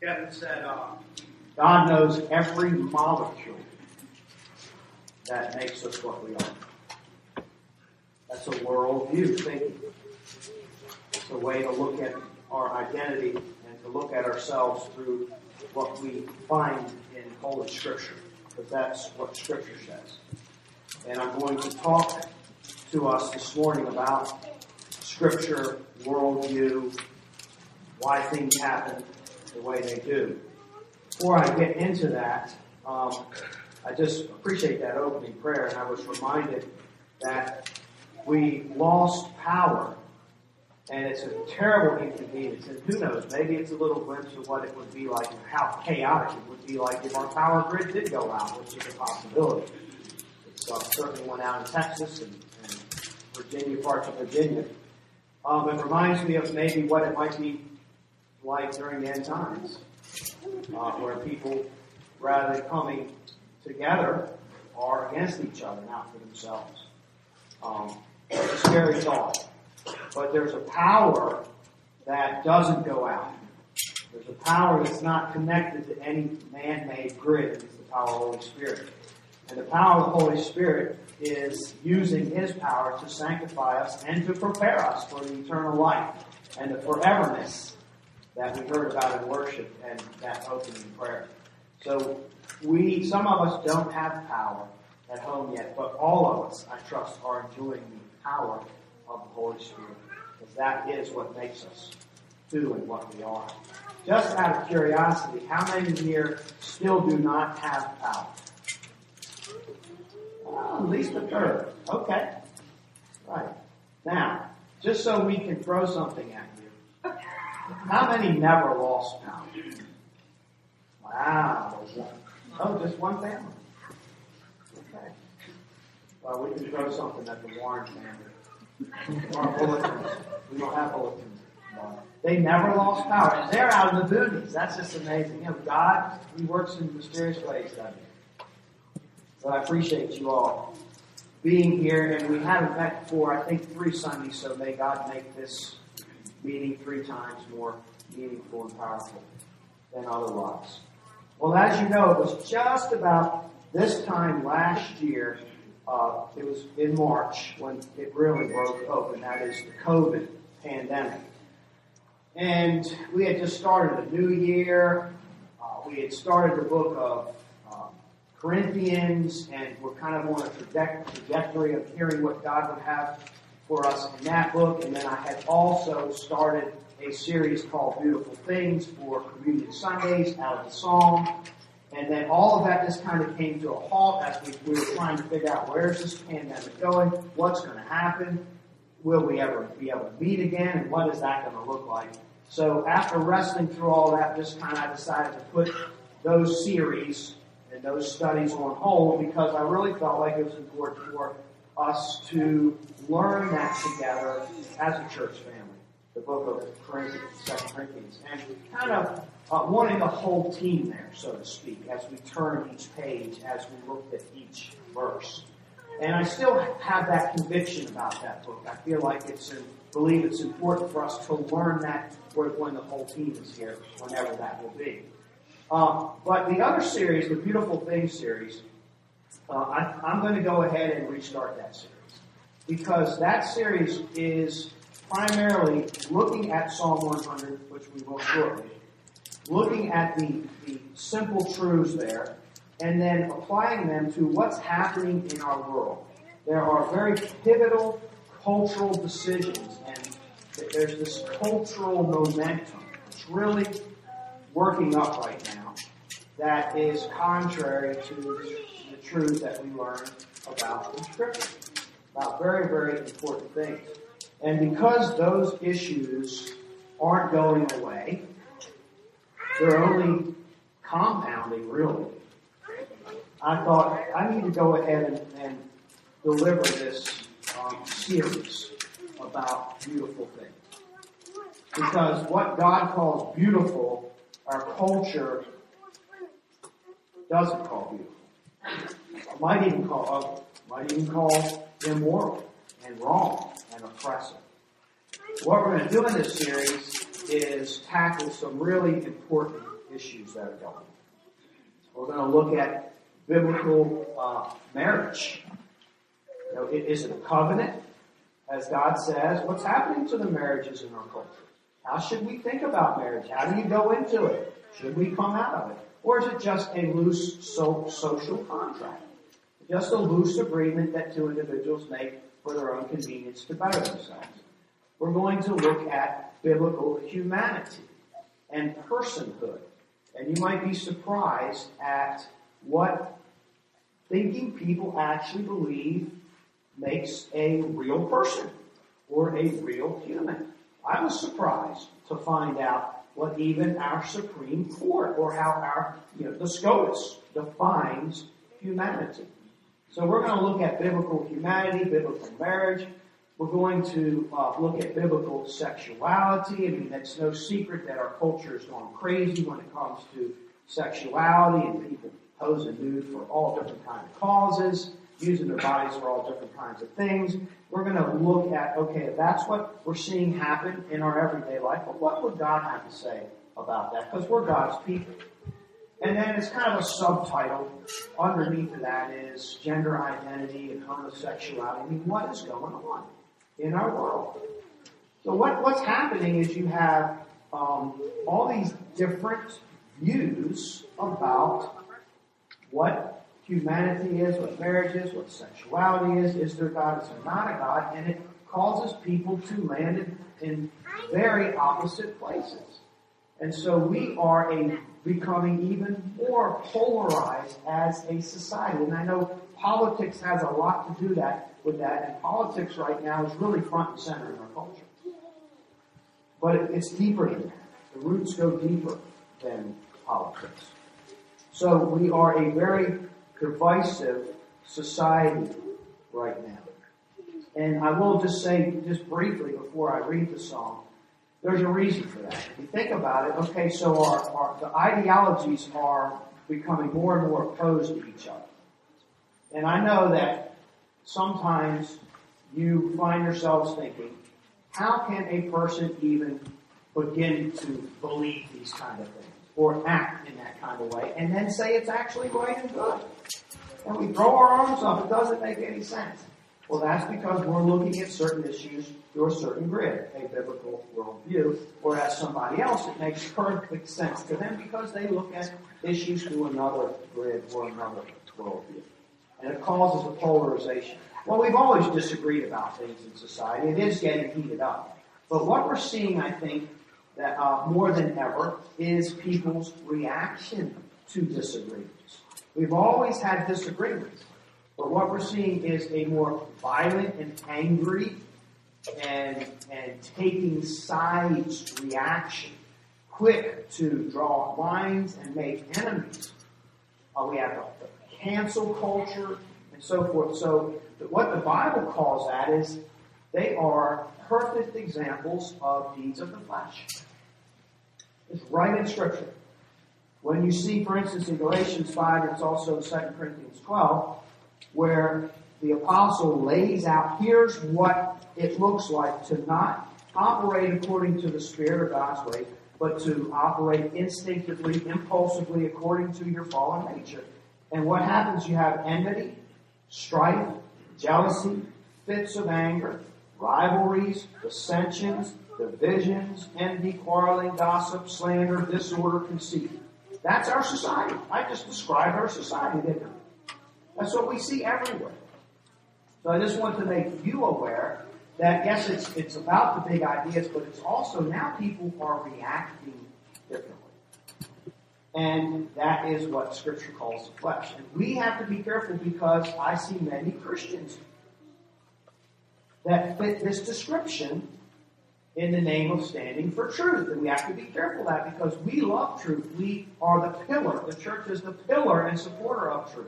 Kevin said, uh, God knows every molecule that makes us what we are. That's a worldview thinking. It's a way to look at our identity and to look at ourselves through what we find in Holy Scripture, because that's what Scripture says. And I'm going to talk to us this morning about Scripture, worldview, why things happen the way they do. Before I get into that, um, I just appreciate that opening prayer, and I was reminded that we lost power, and it's a terrible inconvenience. And who knows, maybe it's a little glimpse of what it would be like, and how chaotic it would be like if our power grid did go out, which is a possibility. It uh, certainly went out in Texas and, and Virginia, parts of Virginia. Um, it reminds me of maybe what it might be like during the end times, uh, where people, rather than coming together, are against each other, not for themselves. Um, it's a scary thought. But there's a power that doesn't go out. There's a power that's not connected to any man-made grid. It's the power of the Holy Spirit. And the power of the Holy Spirit is using His power to sanctify us and to prepare us for the eternal life and the foreverness that we heard about in worship and that opening prayer. So we, some of us don't have power at home yet, but all of us, I trust, are enjoying the power of the Holy Spirit. Because that is what makes us who and what we are. Just out of curiosity, how many here still do not have power? Well, at least a third. Okay. Right. Now, just so we can throw something at you, how many never lost power? Wow. Oh, just one family. Okay. Well, we can throw something at the Warren family. Our bulletins. We don't have bulletins. They never lost power. They're out in the boonies. That's just amazing. You know, God, He works in mysterious ways, doesn't He? So I appreciate you all being here, and we haven't met before, I think, three Sundays, so may God make this meeting three times more meaningful and powerful than otherwise. Well, as you know, it was just about this time last year, uh, it was in March when it really broke open. That is the COVID pandemic. And we had just started a new year. Uh, we had started the book of uh, Corinthians, and we're kind of on a trajectory of hearing what God would have for us in that book. And then I had also started a series called Beautiful Things for Communion Sundays out of the Psalm. And then all of that just kind of came to a halt as we, we were trying to figure out where's this pandemic going, what's going to happen, will we ever be able to meet again, and what is that going to look like. So after wrestling through all that, just kind of decided to put those series and those studies on hold because I really felt like it was important for us to learn that together as a church family the book of Corinthians, Second Corinthians, and we kind of uh, wanting a whole team there, so to speak, as we turn each page, as we look at each verse. And I still have that conviction about that book. I feel like it's, in, believe it's important for us to learn that when the whole team is here, whenever that will be. Um, but the other series, the Beautiful Things series, uh, I, I'm going to go ahead and restart that series because that series is primarily looking at Psalm 100, which we will shortly, looking at the, the simple truths there, and then applying them to what's happening in our world. There are very pivotal cultural decisions, and there's this cultural momentum. It's really working up right now that is contrary to truth that we learn about the Scripture, about very, very important things. And because those issues aren't going away, they're only compounding, really. I thought I need to go ahead and, and deliver this um, series about beautiful things. Because what God calls beautiful, our culture doesn't call beautiful. Might even call, uh, might even call immoral and wrong and oppressive. What we're going to do in this series is tackle some really important issues that are going on. We're going to look at biblical uh, marriage. You know, is it a covenant, as God says? What's happening to the marriages in our culture? How should we think about marriage? How do you go into it? Should we come out of it? Or is it just a loose so, social contract? Just a loose agreement that two individuals make for their own convenience to better themselves. We're going to look at biblical humanity and personhood. And you might be surprised at what thinking people actually believe makes a real person or a real human. I was surprised to find out what even our Supreme Court or how our, you know, the SCOTUS defines humanity. So we're going to look at biblical humanity, biblical marriage. We're going to uh, look at biblical sexuality. I mean, it's no secret that our culture is going crazy when it comes to sexuality and people posing nude for all different kinds of causes, using their bodies for all different kinds of things. We're going to look at, okay, that's what we're seeing happen in our everyday life, but what would God have to say about that? Because we're God's people. And then it's kind of a subtitle underneath of that is gender identity and homosexuality. I mean, what is going on in our world? So what, what's happening is you have um, all these different views about what humanity is, what marriage is, what sexuality is, is there God, is there not a God, and it causes people to land in, very opposite places. And so we are a becoming even more polarized as a society. And I know politics has a lot to do that with that, and politics right now is really front and center in our culture. But it's deeper than that. The roots go deeper than politics. So we are a very divisive society right now. And I will just say, just briefly before I read the song, there's a reason for that. If you think about it, okay, so our, our, the ideologies are becoming more and more opposed to each other. And I know that sometimes you find yourselves thinking, how can a person even begin to believe these kind of things or act in that kind of way and then say it's actually right and good? And we throw our arms up. It doesn't make any sense. Well, that's because we're looking at certain issues through a certain grid, a biblical worldview, whereas somebody else, it makes perfect sense to them because they look at issues through another grid or another worldview. And it causes a polarization. Well, we've always disagreed about things in society. It is getting heated up. But what we're seeing, I think, that uh, more than ever, is people's reaction to disagreements. We've always had disagreements. But what we're seeing is a more violent and angry and, and taking sides reaction, quick to draw lines and make enemies. Uh, we have the, cancel culture and so forth. So what the Bible calls that is they are perfect examples of deeds of the flesh. It's right in Scripture. When you see, for instance, in Galatians 5, it's also in 2 Corinthians 12, where the apostle lays out, here's what it looks like to not operate according to the Spirit of God's way, but to operate instinctively, impulsively, according to your fallen nature. And what happens? You have enmity, strife, jealousy, fits of anger, rivalries, dissensions, divisions, envy, quarreling, gossip, slander, disorder, conceit. That's our society. I just described our society, didn't I? That's what we see everywhere. So I just want to make you aware that yes, it's, it's about the big ideas, but it's also now people are reacting differently. And that is what scripture calls the flesh. And we have to be careful because I see many Christians that fit this description in the name of standing for truth. And we have to be careful of that because we love truth. We are the pillar. The church is the pillar and supporter of truth.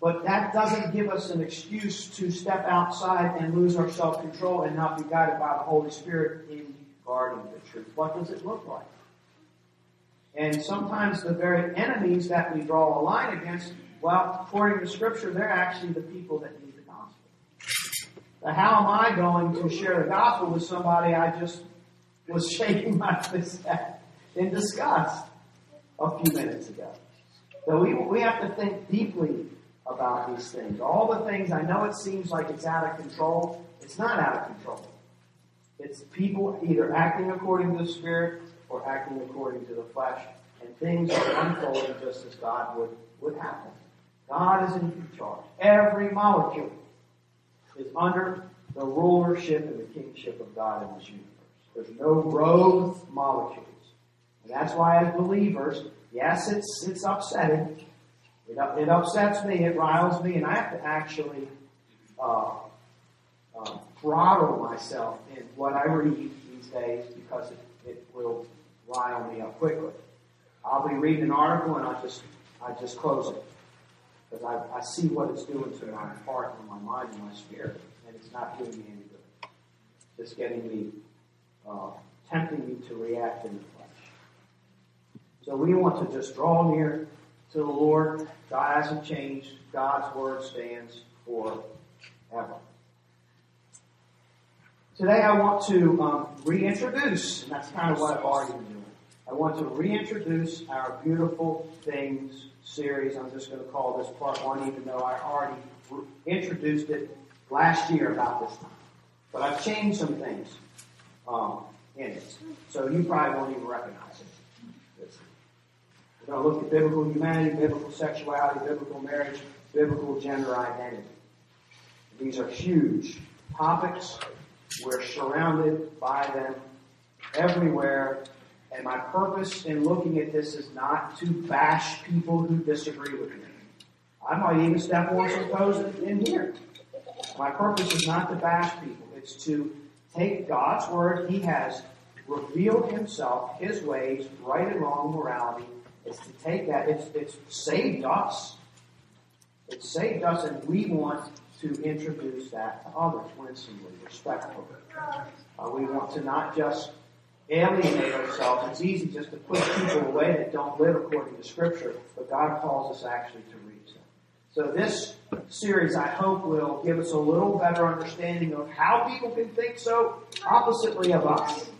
But that doesn't give us an excuse to step outside and lose our self-control and not be guided by the Holy Spirit in guarding the truth. What does it look like? And sometimes the very enemies that we draw a line against, well, according to Scripture, they're actually the people that how am I going to share the gospel with somebody I just was shaking my fist at in disgust? a few minutes ago. So we, we have to think deeply about these things. All the things, I know it seems like it's out of control. It's not out of control. It's people either acting according to the Spirit or acting according to the flesh. And things are unfolding just as God would, would happen. God is in charge. Every molecule is under the rulership and the kingship of God in this universe. There's no rogue molecules. And that's why as believers, yes, it's, it's upsetting. It, it upsets me, it riles me, and I have to actually uh, uh, throttle myself in what I read these days because it, it will rile me up quickly. I'll be reading an article and I just I just close it because I, I see what it's doing to my heart and my mind and my spirit, and it's not doing me any good. Just getting me, uh, tempting me to react in the flesh. So we want to just draw near to the Lord. God hasn't changed. God's word stands forever. Today I want to um, reintroduce, and that's kind of what I've already been doing. I want to reintroduce our beautiful things series. I'm just going to call this part one, even though I already introduced it last year about this time. But I've changed some things um, in it, so you probably won't even recognize it. We're going to look at biblical humanity, biblical sexuality, biblical marriage, biblical gender identity. These are huge topics. We're surrounded by them everywhere and my purpose in looking at this is not to bash people who disagree with me. I might even step on some toes in here. My purpose is not to bash people. It's to take God's word. He has revealed himself, his ways, right and wrong, morality. It's to take that. It's, it's saved us. It saved us, and we want to introduce that to others winsomely, respectfully. Uh, we want to not just alienate ourselves. It's easy just to push people away that don't live according to Scripture, but God calls us actually to reach them. So this series, I hope, will give us a little better understanding of how people can think so oppositely of us.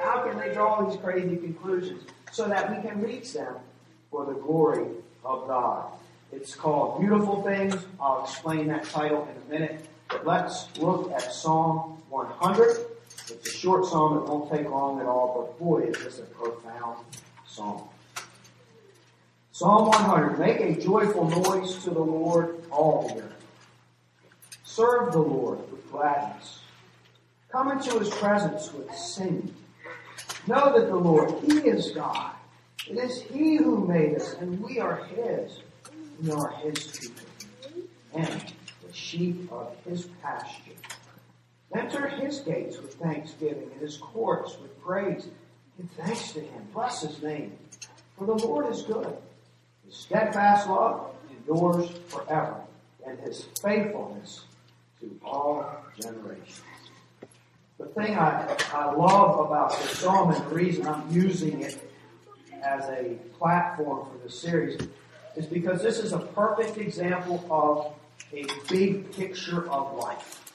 How can they draw these crazy conclusions so that we can reach them for the glory of God? It's called Beautiful Things. I'll explain that title in a minute. But let's look at Psalm 100. It's a short psalm that won't take long at all, but boy, is this a profound psalm. Psalm 100. Make a joyful noise to the Lord, all the earth. Serve the Lord with gladness. Come into his presence with singing. Know that the Lord, he is God. It is he who made us, and we are his. We are his people, and the sheep of his pasture. Enter his gates with thanksgiving and his courts with praise. Give thanks to him. Bless his name. For the Lord is good. His steadfast love endures forever, and his faithfulness to all generations. The thing I, I love about this psalm and the reason I'm using it as a platform for this series is because this is a perfect example of a big picture of life.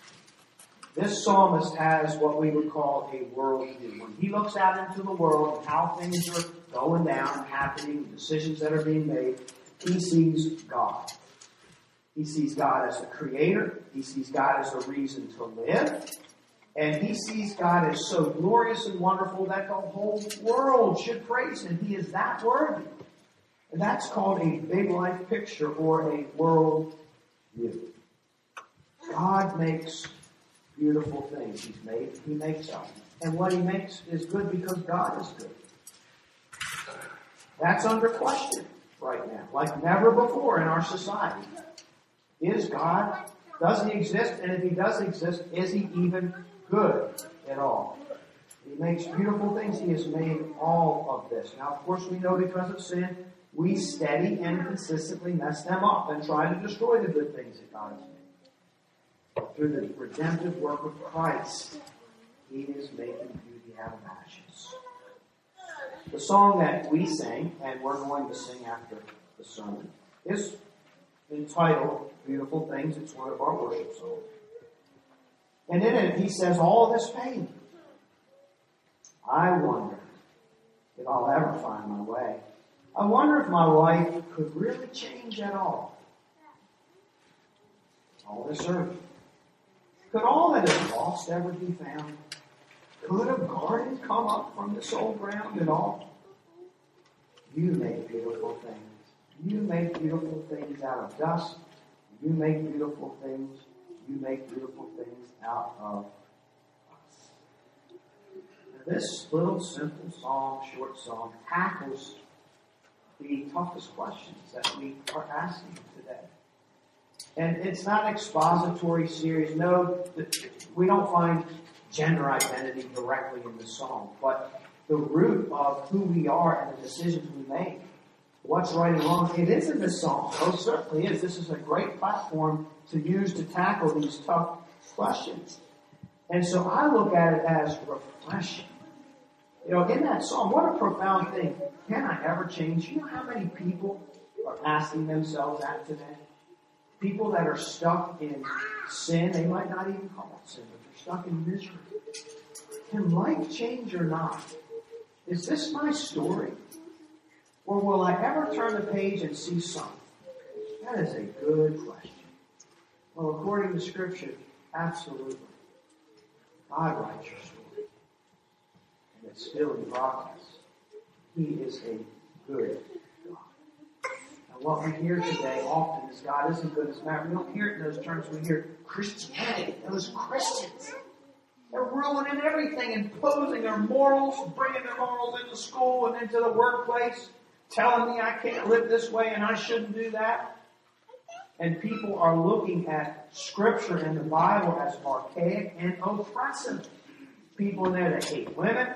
This psalmist has what we would call a worldview. When he looks out into the world and how things are going down, happening, decisions that are being made, he sees God. He sees God as the creator. He sees God as a reason to live. And he sees God as so glorious and wonderful that the whole world should praise him. He is that worthy. And that's called a big life picture or a world view. God makes beautiful things He's made. He makes them. And what He makes is good because God is good. That's under question right now, like never before in our society. Is God, does He exist? And if He does exist, is He even good at all? He makes beautiful things. He has made all of this. Now, of course, we know because of sin, we steady and consistently mess them up and try to destroy the good things that God has made through the redemptive work of Christ, He is making beauty out of ashes. The song that we sing, and we're going to sing after the sermon, is entitled Beautiful Things. It's one of our worship songs. And in it, he says, All this pain. I wonder if I'll ever find my way. I wonder if my life could really change at all. All this earth. Could all that is lost ever be found? Could a garden come up from this old ground at all? You make beautiful things. You make beautiful things out of dust. You make beautiful things. You make beautiful things out of us. Now, this little simple song, short song, tackles the toughest questions that we are asking today. And it's not an expository series. No, we don't find gender identity directly in the song, but the root of who we are and the decisions we make, what's right and wrong, it is in the song. Oh, certainly is. This is a great platform to use to tackle these tough questions. And so I look at it as refreshing. You know, in that song, what a profound thing. Can I ever change? You know how many people are asking themselves that today? People that are stuck in sin, they might not even call it sin, but they're stuck in misery. Can life change or not? Is this my story? Or will I ever turn the page and see something? That is a good question. Well, according to Scripture, absolutely. God writes your story. And it's still in progress. He is a good what we hear today often is God isn't good as matter. We don't hear it in those terms. We hear Christianity. Those Christians. They're ruining everything, imposing their morals, bringing their morals into school and into the workplace, telling me I can't live this way and I shouldn't do that. And people are looking at Scripture and the Bible as archaic and oppressive. People in there that hate women.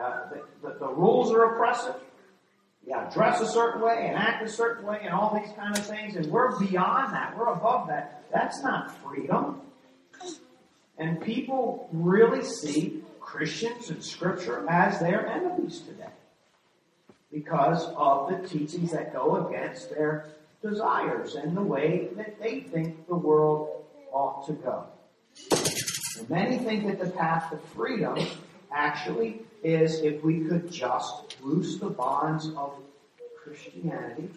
Uh, the, the, the rules are oppressive. You gotta dress a certain way and act a certain way and all these kind of things. And we're beyond that. We're above that. That's not freedom. And people really see Christians and Scripture as their enemies today because of the teachings that go against their desires and the way that they think the world ought to go. And many think that the path to freedom actually is if we could just loose the bonds of Christianity,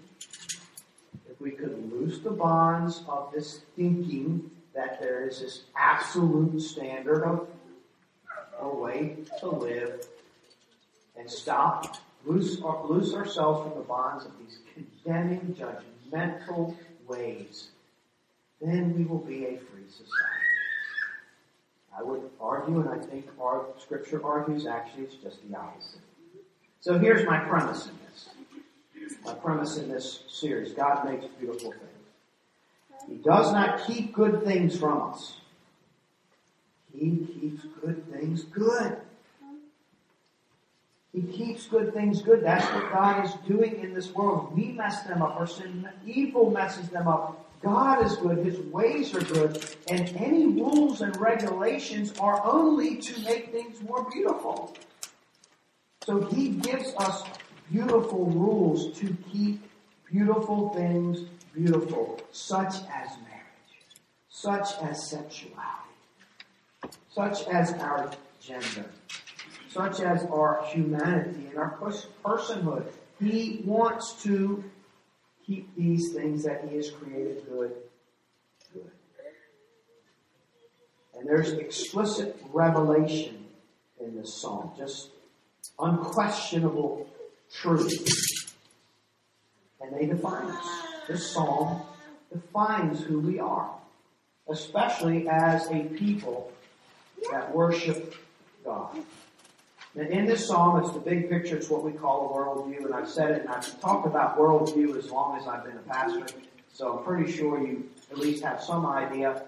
if we could loose the bonds of this thinking that there is this absolute standard of a way to live and stop, loose, loose ourselves from the bonds of these condemning, judgmental ways, then we will be a free society. I would argue, and I think our scripture argues, actually it's just the opposite. So here's my premise in this. My premise in this series. God makes beautiful things. He does not keep good things from us. He keeps good things good. He keeps good things good. That's what God is doing in this world. We mess them up. Our sin, evil messes them up. God is good. His ways are good. And any rules and regulations are only to make things more beautiful. So He gives us beautiful rules to keep beautiful things beautiful, such as marriage, such as sexuality, such as our gender, such as our humanity and our personhood. He wants to keep these things that He has created good, good. And there's explicit revelation in this psalm, just unquestionable truth. And they define us this psalm defines who we are, especially as a people that worship God. And in this psalm, it's the big picture. It's what we call a worldview. And I've said it, and I've talked about worldview as long as I've been a pastor. So I'm pretty sure you at least have some idea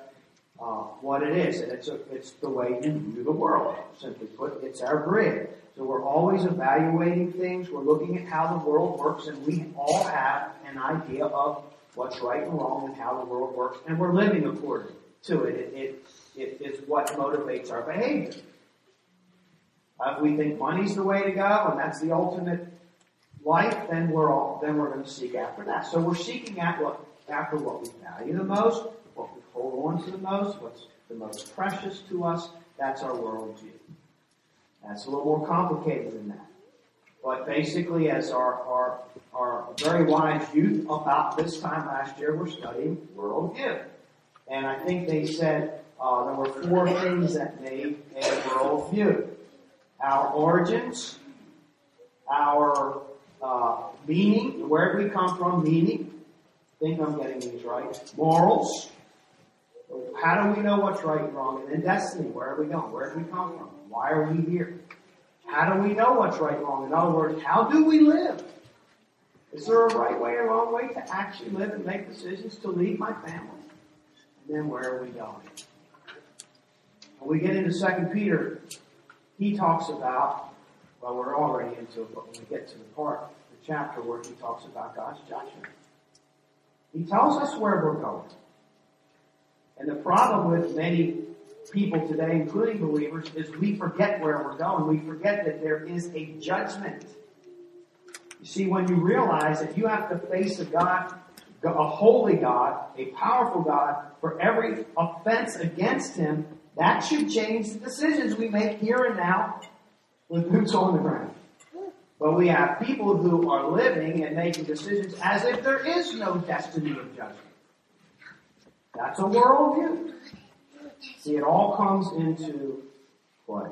uh, what it is. And it's, a, it's the way you view the world. Simply put, it's our grid. So we're always evaluating things. We're looking at how the world works, and we all have an idea of what's right and wrong and how the world works, and we're living according to it. It, it, it is what motivates our behavior. Uh, if we think money's the way to go, and that's the ultimate life, then we're all then we're going to seek after that. So we're seeking at what after what we value the most, what we hold on to the most, what's the most precious to us. That's our worldview. That's a little more complicated than that. But basically, as our, our, our very wise youth about this time last year were studying worldview. And I think they said uh, there were four things that made a worldview. Our origins, our uh, meaning, where we come from, meaning. I think I'm getting these right. Morals. How do we know what's right and wrong? And then destiny. Where are we going? Where do we come from? Why are we here? How do we know what's right and wrong? In other words, how do we live? Is there a right way or wrong way to actually live and make decisions to lead my family? And then where are we going? When we get into Second Peter, he talks about, well, we're already into it, but when we get to the part, the chapter where he talks about God's judgment. He tells us where we're going. And the problem with many people today, including believers, is we forget where we're going. We forget that there is a judgment. You see, when you realize that you have to face a God, a holy God, a powerful God, for every offense against Him, that should change the decisions we make here and now with boots on the ground. But we have people who are living and making decisions as if there is no destiny of judgment. That's a worldview. See, it all comes into play.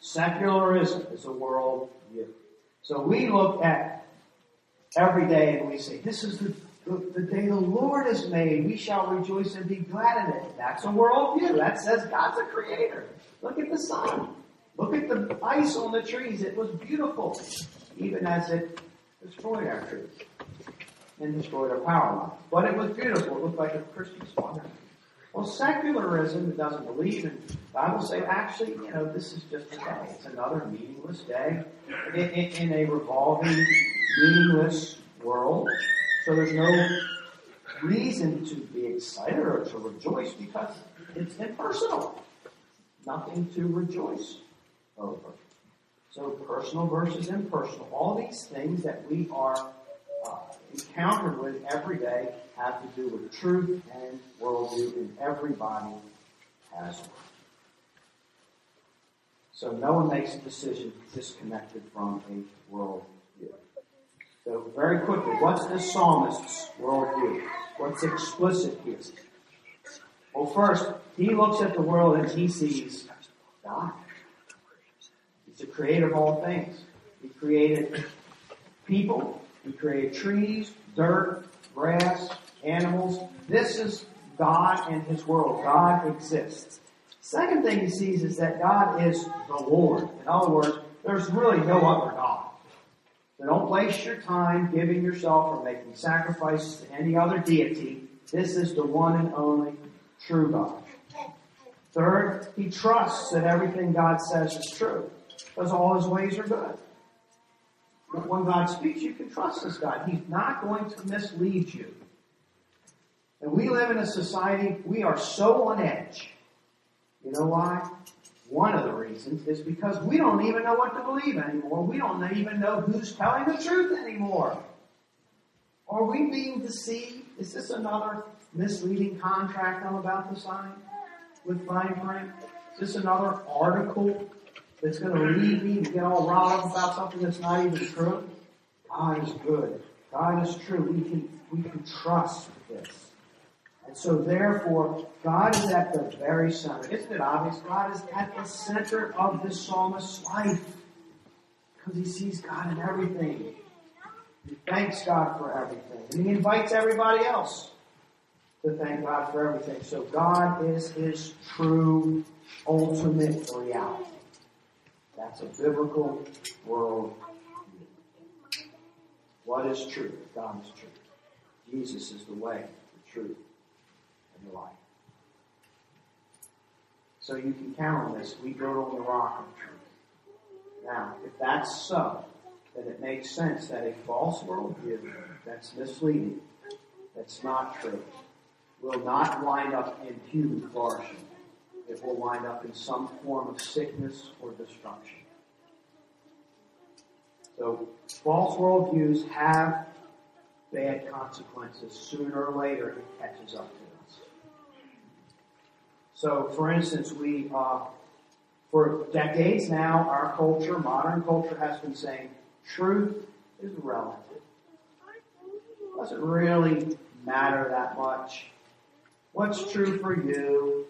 Secularism is a world view. So we look at every day and we say, this is the, the, the, day the Lord has made. We shall rejoice and be glad in it. That's a world view. That says God's a creator. Look at the sun. Look at the ice on the trees. It was beautiful, even as it destroyed our trees and destroyed our power lines. But it was beautiful. It looked like a Christmas wonderland. Well, secularism that doesn't believe in Bible say, actually, you know, this is just a day. It's another meaningless day in, in, in a revolving, meaningless world. So there's no reason to be excited or to rejoice because it's impersonal. Nothing to rejoice over. So personal versus impersonal. All these things that we are uh, encountered with every day have to do with truth and worldview, and everybody has one. So no one makes a decision disconnected from a worldview. So very quickly, what's the psalmist's worldview? What's explicit here? Well, first, he looks at the world and he sees God. He's the creator of all things. He created people, he created trees, dirt, grass, animals. This is God and His world. God exists. Second thing he sees is that God is the Lord. In other words, there's really no other. So don't waste your time giving yourself or making sacrifices to any other deity. This is the one and only true God. Third, he trusts that everything God says is true because all his ways are good. When God speaks, you can trust this God. He's not going to mislead you. And we live in a society, we are so on edge. You know why? One of the reasons is because we don't even know what to believe anymore. We don't even know who's telling the truth anymore. Are we being deceived? Is this another misleading contract I'm about to sign with fine print? Is this another article that's going to lead me to get all riled up about something that's not even true? God is good. God is true. We can, we can trust this. And so therefore, God is at the very center. Isn't it obvious? God is at the center of the psalmist's life. Because he sees God in everything. He thanks God for everything. And he invites everybody else to thank God for everything. So God is his true, ultimate reality. That's a biblical world. What is true? God is true. Jesus is the way, the truth, the life. So you can count on this. We build on the rock of truth. Now, if that's so, then it makes sense that a false worldview that's misleading, that's not true, will not wind up in human flourishing. It will wind up in some form of sickness or destruction. So false worldviews have bad consequences. Sooner or later, it catches up to. So, for instance, we uh, For decades now, our culture, modern culture, has been saying truth is relative. Doesn't really matter that much. What's true for you?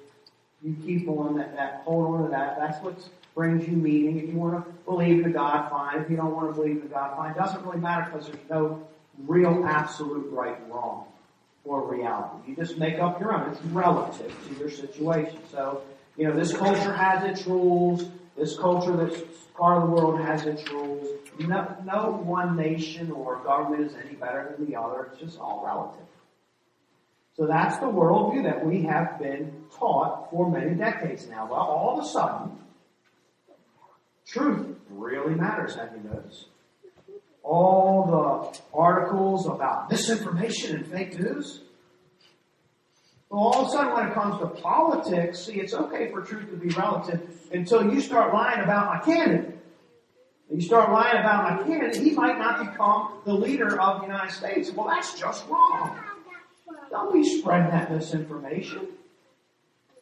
You keep on that, that hold on to that. That's what brings you meaning. If you want to believe in God, fine. If you don't want to believe in God, fine. It doesn't really matter because there's no real absolute right and wrong or reality. You just make up your own. It's relative to your situation. So, you know, this culture has its rules. This culture, this part of the world has its rules. No, no one nation or government is any better than the other. It's just all relative. So that's the worldview that we have been taught for many decades now. Well, all of a sudden, truth really matters, have you noticed? All the articles about misinformation and fake news. Well, all of a sudden, when it comes to politics, see, it's okay for truth to be relative until you start lying about my candidate. You start lying about my candidate, he might not become the leader of the United States. Well, that's just wrong. Don't be spreading that misinformation.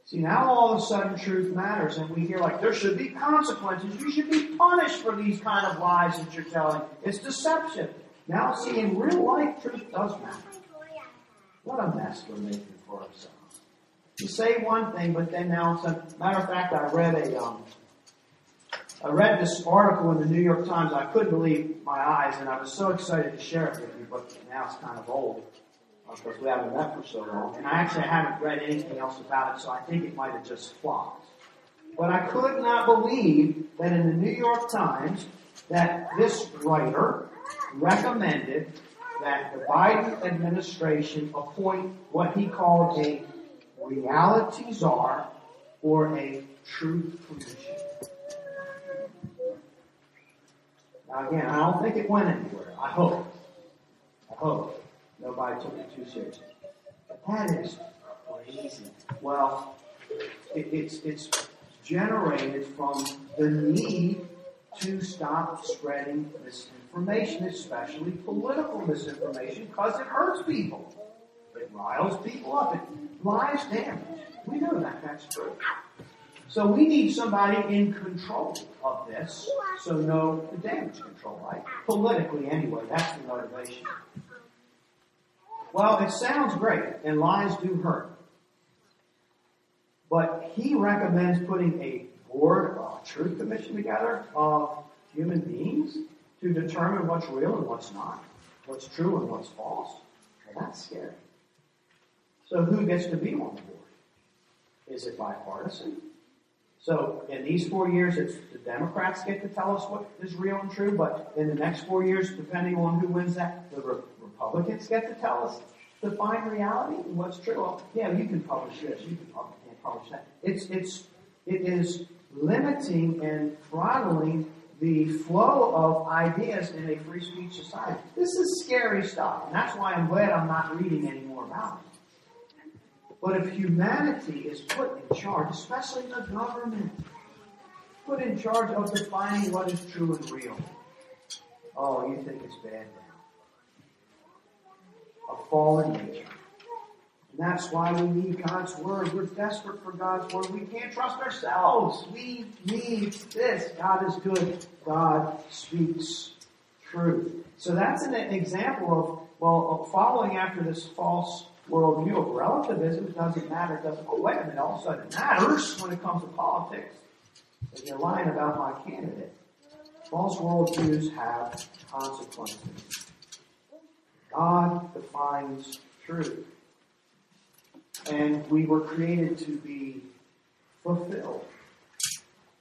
See, now all of a sudden truth matters, and we hear like there should be consequences. You should be punished for these kind of lies that you're telling. It's deception. Now, see, in real life, truth does matter. What a mess we're making for ourselves. You say one thing, but then now it's a matter of fact. I read a, um, I read this article in the New York Times. I couldn't believe my eyes, and I was so excited to share it with you, but now it's kind of old because we haven't met for so long. And I actually haven't read anything else about it, so I think it might have just flopped. But I could not believe that in the New York Times that this writer recommended that the Biden administration appoint what he called a reality czar or a truth commission. Now again, I don't think it went anywhere. I hope. I hope. Nobody took it too seriously. That is crazy. Well, it, it's, it's generated from the need to stop spreading misinformation, especially political misinformation, because it hurts people. It riles people up. It lies damage. We know that. That's true. So we need somebody in control of this. So no damage control, right? Politically anyway, that's the motivation. Well, it sounds great, and lies do hurt. But he recommends putting a board, a truth commission together of human beings to determine what's real and what's not, what's true and what's false. Well, that's scary. So who gets to be on the board? Is it bipartisan? So in these four years, it's the Democrats get to tell us what is real and true, but in the next four years, depending on who wins that, the Republicans get to tell us, define reality and what's true. Well, yeah, you can publish this, you can publish, can't publish that. It's, it's, it is limiting and throttling the flow of ideas in a free speech society. This is scary stuff, and that's why I'm glad I'm not reading any more about it. But if humanity is put in charge, especially the government, put in charge of defining what is true and real, oh, you think it's bad fallen nature. And that's why we need God's Word. We're desperate for God's Word. We can't trust ourselves. We need this. God is good. God speaks truth. So that's an example of, well, following after this false worldview of relativism. It doesn't matter. It doesn't, oh, wait a minute. All of a sudden it matters when it comes to politics. If you're lying about my candidate. False worldviews have consequences. God defines truth. And we were created to be fulfilled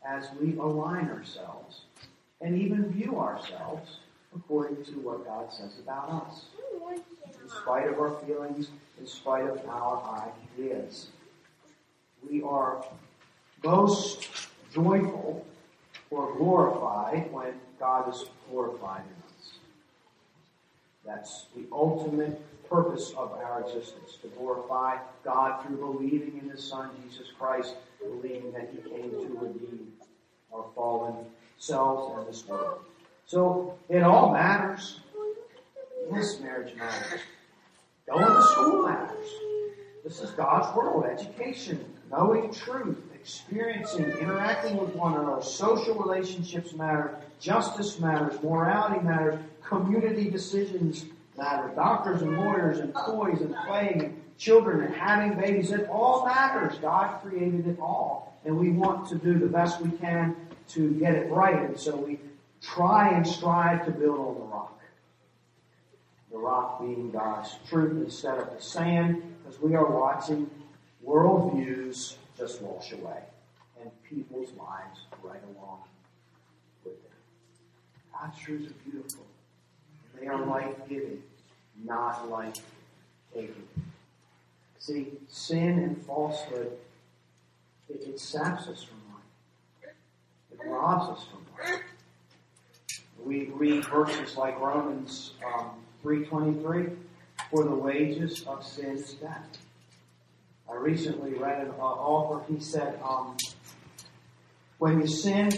as we align ourselves and even view ourselves according to what God says about us. In spite of our feelings, in spite of our ideas. We are most joyful or glorified when God is glorified in that's the ultimate purpose of our existence, to glorify God through believing in His Son, Jesus Christ, believing that He came to redeem our fallen selves and this world. So it all matters. Yes, marriage matters. Going to school matters. This is God's world, education, knowing truth, experiencing, interacting with one another. Social relationships matter. Justice matters. Morality matters. Community decisions matter. Doctors and lawyers and toys and playing and children and having babies. It all matters. God created it all. And we want to do the best we can to get it right. And so we try and strive to build on the rock. The rock being God's truth instead of the sand, because we are watching worldviews just wash away and people's lives right along with them. God's truths are beautiful. They are life giving, not life taking. See, sin and falsehood, it, it saps us from life. It robs us from life. We read verses like Romans um, 3.23, for the wages of sin is death. I recently read an uh, author, he said, um, when you sin,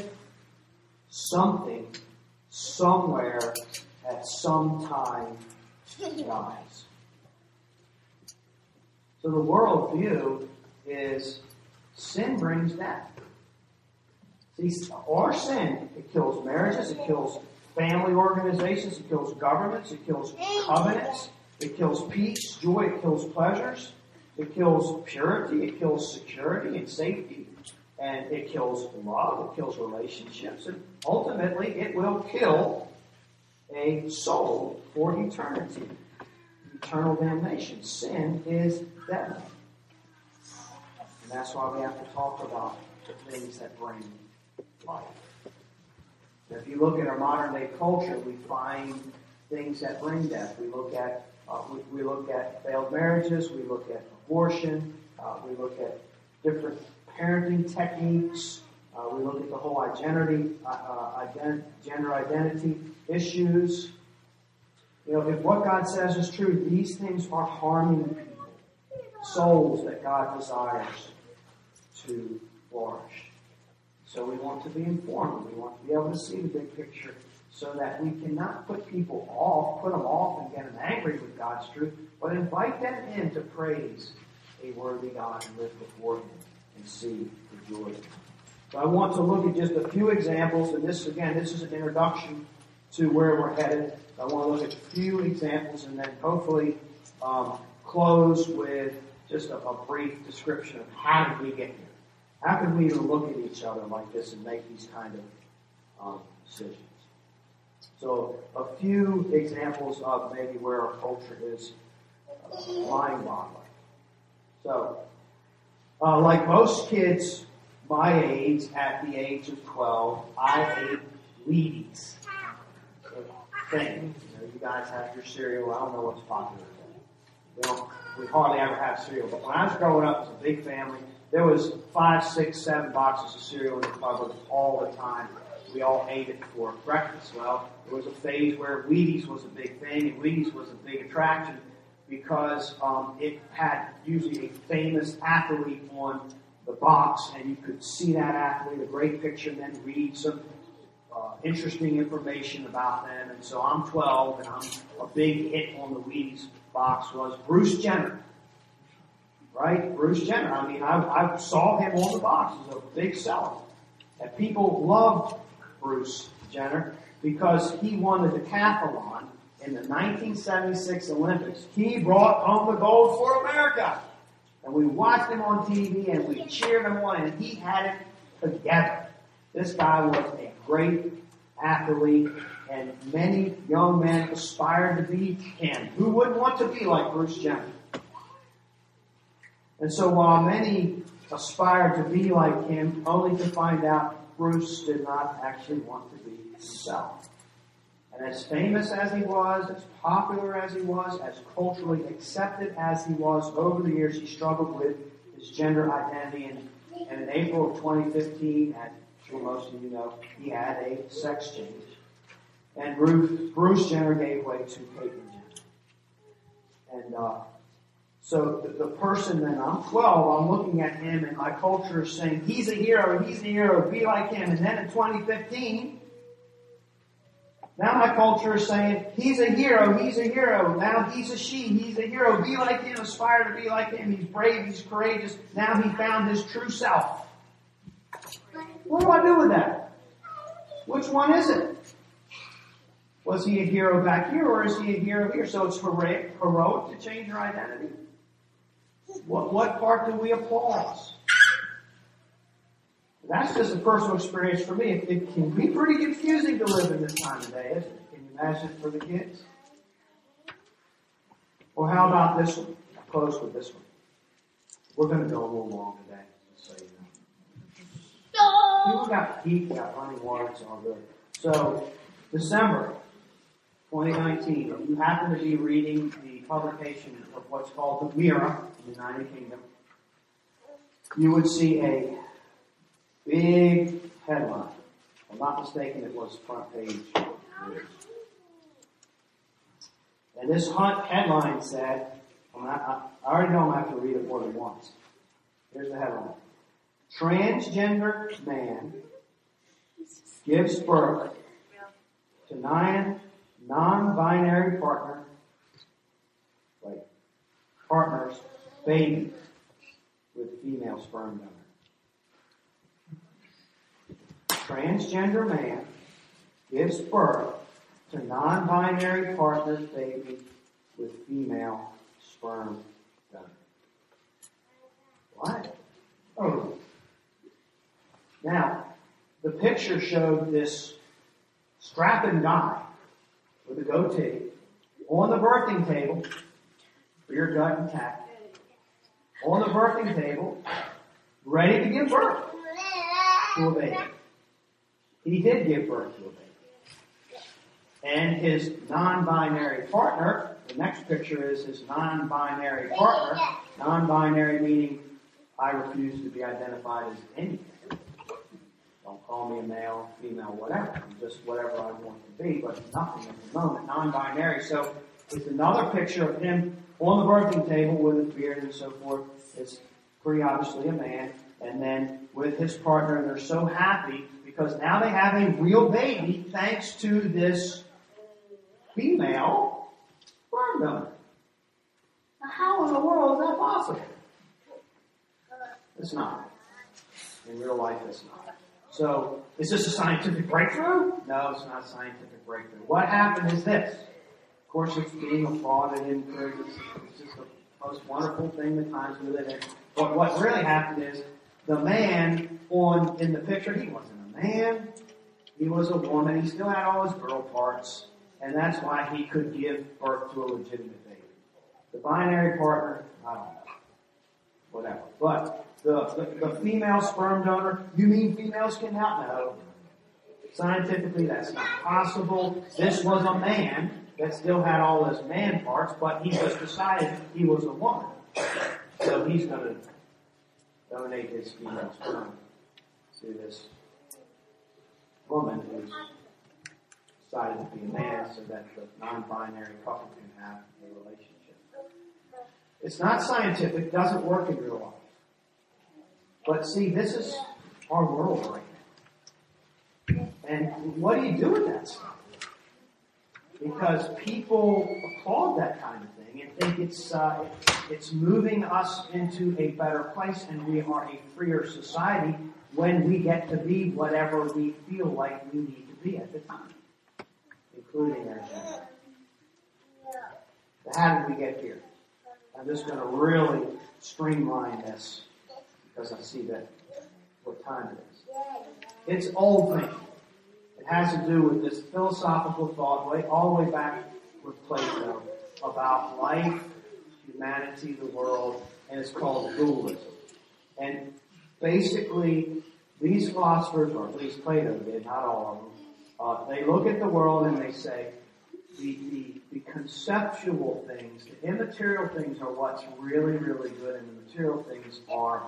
something, somewhere, some time, dies. So the worldview is sin brings death. See, our sin, it kills marriages, it kills family organizations, it kills governments, it kills covenants, it kills peace, joy, it kills pleasures. It kills purity, it kills security and safety, and it kills love, it kills relationships, and ultimately it will kill a soul for eternity. Eternal damnation. Sin is death. And that's why we have to talk about the things that bring life. if you look at our modern day culture, we find things that bring death. We look at uh, we, we, look at failed marriages. We look at abortion. Uh, we look at different parenting techniques. Uh, we look at the whole identity, uh, uh, ident- gender identity issues. You know, if what God says is true, these things are harming people, souls that God desires to flourish. So we want to be informed. We want to be able to see the big picture so that we cannot put people off, put them off and get them angry with God's truth, but invite them in to praise a worthy God and live before Him and see the joy. I want to look at just a few examples, and this again, this is an introduction to where we're headed. I want to look at a few examples and then hopefully um, close with just a, a, brief description of how did we get here? How can we look at each other like this and make these kind of um, decisions? So a few examples of maybe where our culture is uh, mind-boggling. So, uh, like most kids my age, at the age of 12, I ate Wheaties. Thing. You, know, you guys have your cereal. I don't know what's popular today. We, don't, we hardly ever have cereal. But when I was growing up, it was a big family. There was five, six, seven boxes of cereal in the cupboard all the time. We all ate it for breakfast. Well, there was a phase where Wheaties was a big thing, and Wheaties was a big attraction because um, it had usually a famous athlete on the box, and you could see that athlete, a great picture, and then read some uh, interesting information about them. And so I'm 12, and I'm a big hit on the Wheaties box was Bruce Jenner. Right? Bruce Jenner. I mean, I, I saw him on the box. He was a big seller. And people loved Bruce Jenner because he won the decathlon in the 1976 Olympics. He brought home the gold for America. And we watched him on TV and we cheered him on and he had it together. This guy was a great athlete and many young men aspired to be him. Who wouldn't want to be like Bruce Jenner? And so while many aspired to be like him, only to find out Bruce did not actually want to be himself. And as famous as he was, as popular as he was, as culturally accepted as he was, over the years he struggled with his gender identity. And, and in April of 2015, as sure most of you know, he had a sex change. And Ruth, Bruce Jenner gave way to Caitlyn Jenner. And uh, so the, the person that I'm 12, I'm looking at him, and my culture is saying, he's a hero, he's a hero, be like him. And then in 2015, now my culture is saying, he's a hero, he's a hero. Now he's a she, he's a hero. Be like him, aspire to be like him. He's brave, he's courageous. Now he found his true self. What do I do with that? Which one is it? Was he a hero back here or is he a hero here? So it's heroic, heroic to change your identity. What, what part do we applaud? That's just a personal experience for me. It, it, can be pretty confusing to live in this time of day, isn't it? Can you imagine it for the kids? Or how about this one? I'll close with this one. We're going to go a little long today, so you know. People got heat, got running water, it's all good. So, December 2019, if you happen to be reading the publication of what's called the Mirror in the United Kingdom, you would see a big headline. If I'm not mistaken, it was front page. And this hunt headline said, not, I already know I'm going to have to read it more than once. Here's the headline. Transgender man gives birth to nine non-binary partner, wait, partners, baby with female sperm donor. Transgender man gives birth to non-binary partner's baby with female sperm donor. What? Oh. Now, the picture showed this strapping guy with a goatee on the birthing table, rear gut intact, on the birthing table, ready to give birth to a baby. He did give birth to a baby. And his non-binary partner, the next picture is his non-binary partner, non-binary meaning I refuse to be identified as anything. Don't call me a male, female, whatever. I'm just whatever I want to be, but nothing at the moment. Non-binary. So it's another picture of him on the birthing table with his beard and so forth. It's pretty obviously a man. And then with his partner, and they're so happy because now they have a real baby thanks to this female sperm donor. How in the world is that possible? It's not. In real life, it's not. So, is this a scientific breakthrough? No, it's not a scientific breakthrough. What happened is this. Of course, it's being applauded in prisons. It's just the most wonderful thing the times we live in. But what really happened is the man on in the picture, he wasn't man. He was a woman. He still had all his girl parts. And that's why he could give birth to a legitimate baby. The binary partner, I don't know. Whatever. But the, the, the female sperm donor, you mean females can have? No. Scientifically, that's not possible. This was a man that still had all his man parts, but he just decided he was a woman. So he's going to donate his female sperm to this woman who's decided to be a man so that the non-binary couple can have a relationship. It's not scientific, doesn't work in real life. But see, this is our world right now. And what do you do with that stuff? Because people applaud that kind of thing and think it's uh, it's moving us into a better place, and we are a freer society when we get to be whatever we feel like we need to be at the time, including our gender. How did we get here? I'm just going to really streamline this because I see that what time it is. It's old thinking. It has to do with this philosophical thought way all the way back with Plato about life, humanity, the world, and it's called dualism. And basically, these philosophers, or at least Plato did, not all of them, uh, they look at the world and they say, the, the, the conceptual things, the immaterial things are what's really, really good, and the material things are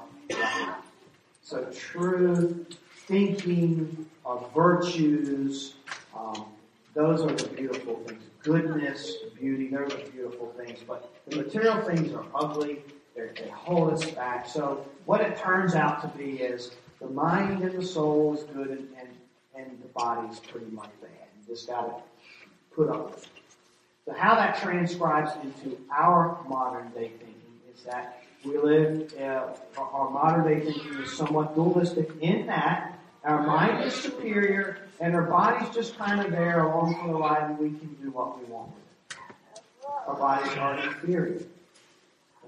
so truth, thinking, uh, virtues, um, those are the beautiful things. Goodness, beauty, those are the beautiful things. But the material things are ugly. They're, they hold us back. So what it turns out to be is the mind and the soul is good and, and, and the body's pretty much bad. You just gotta put up with it. So how that transcribes into our modern day thinking is that we live, uh, our modern day thinking is somewhat dualistic in that Our mind is superior, and our body's just kind of there along for the ride, and we can do what we want with it. Our bodies are inferior.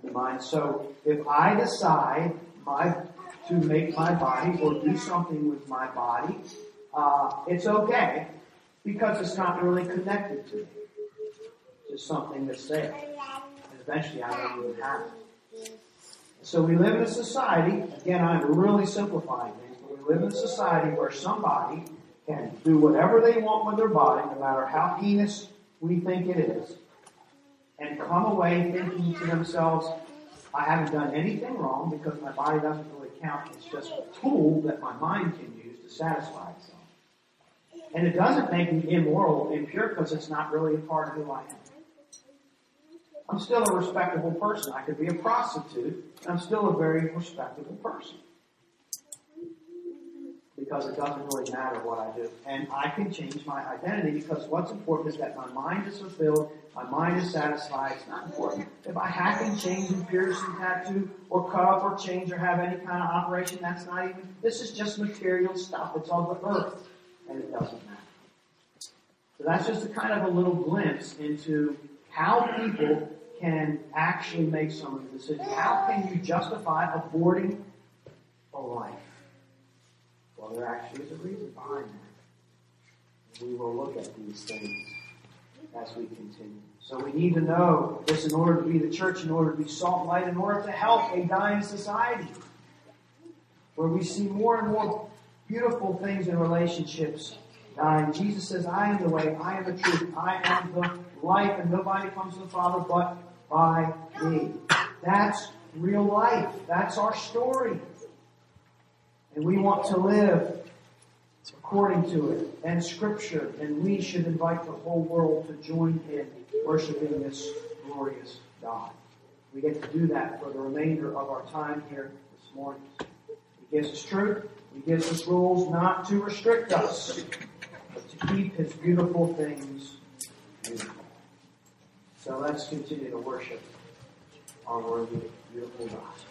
Mind. So if I decide my to make my body or do something with my body, uh, it's okay because it's not really connected to me. It's something that's there. And eventually I don't even have it. So we live in a society, again, I'm really simplifying things, but we live in a society where somebody can do whatever they want with their body, no matter how heinous we think it is, and come away thinking to themselves, I haven't done anything wrong because my body doesn't really count. It's just a tool that my mind can use to satisfy itself. And it doesn't make me immoral, impure, because it's not really a part of who I am. I'm still a respectable person. I could be a prostitute, I'm still a very respectable person. Because it doesn't really matter what I do. And I can change my identity because what's important is that my mind is fulfilled, my mind is satisfied. It's not important if I hack and change and pierce and tattoo or cut off or change or have any kind of operation. That's not even, this is just material stuff. It's all the earth and it doesn't matter. So that's just a kind of a little glimpse into how people can actually make some of the decisions. How can you justify aborting a life? Well, there actually is a reason behind that. We will look at these things as we continue. So we need to know this in order to be the church, in order to be salt and light, in order to help a dying society. Where we see more and more beautiful things in relationships dying. Jesus says, I am the way, I am the truth, I am the life, and nobody comes to the Father but by me. That's real life. That's our story. And we want to live according to it and scripture, and we should invite the whole world to join in worshiping this glorious God. We get to do that for the remainder of our time here this morning. He gives us truth. He gives us rules not to restrict us, but to keep His beautiful things beautiful. So let's continue to worship our worthy, beautiful God.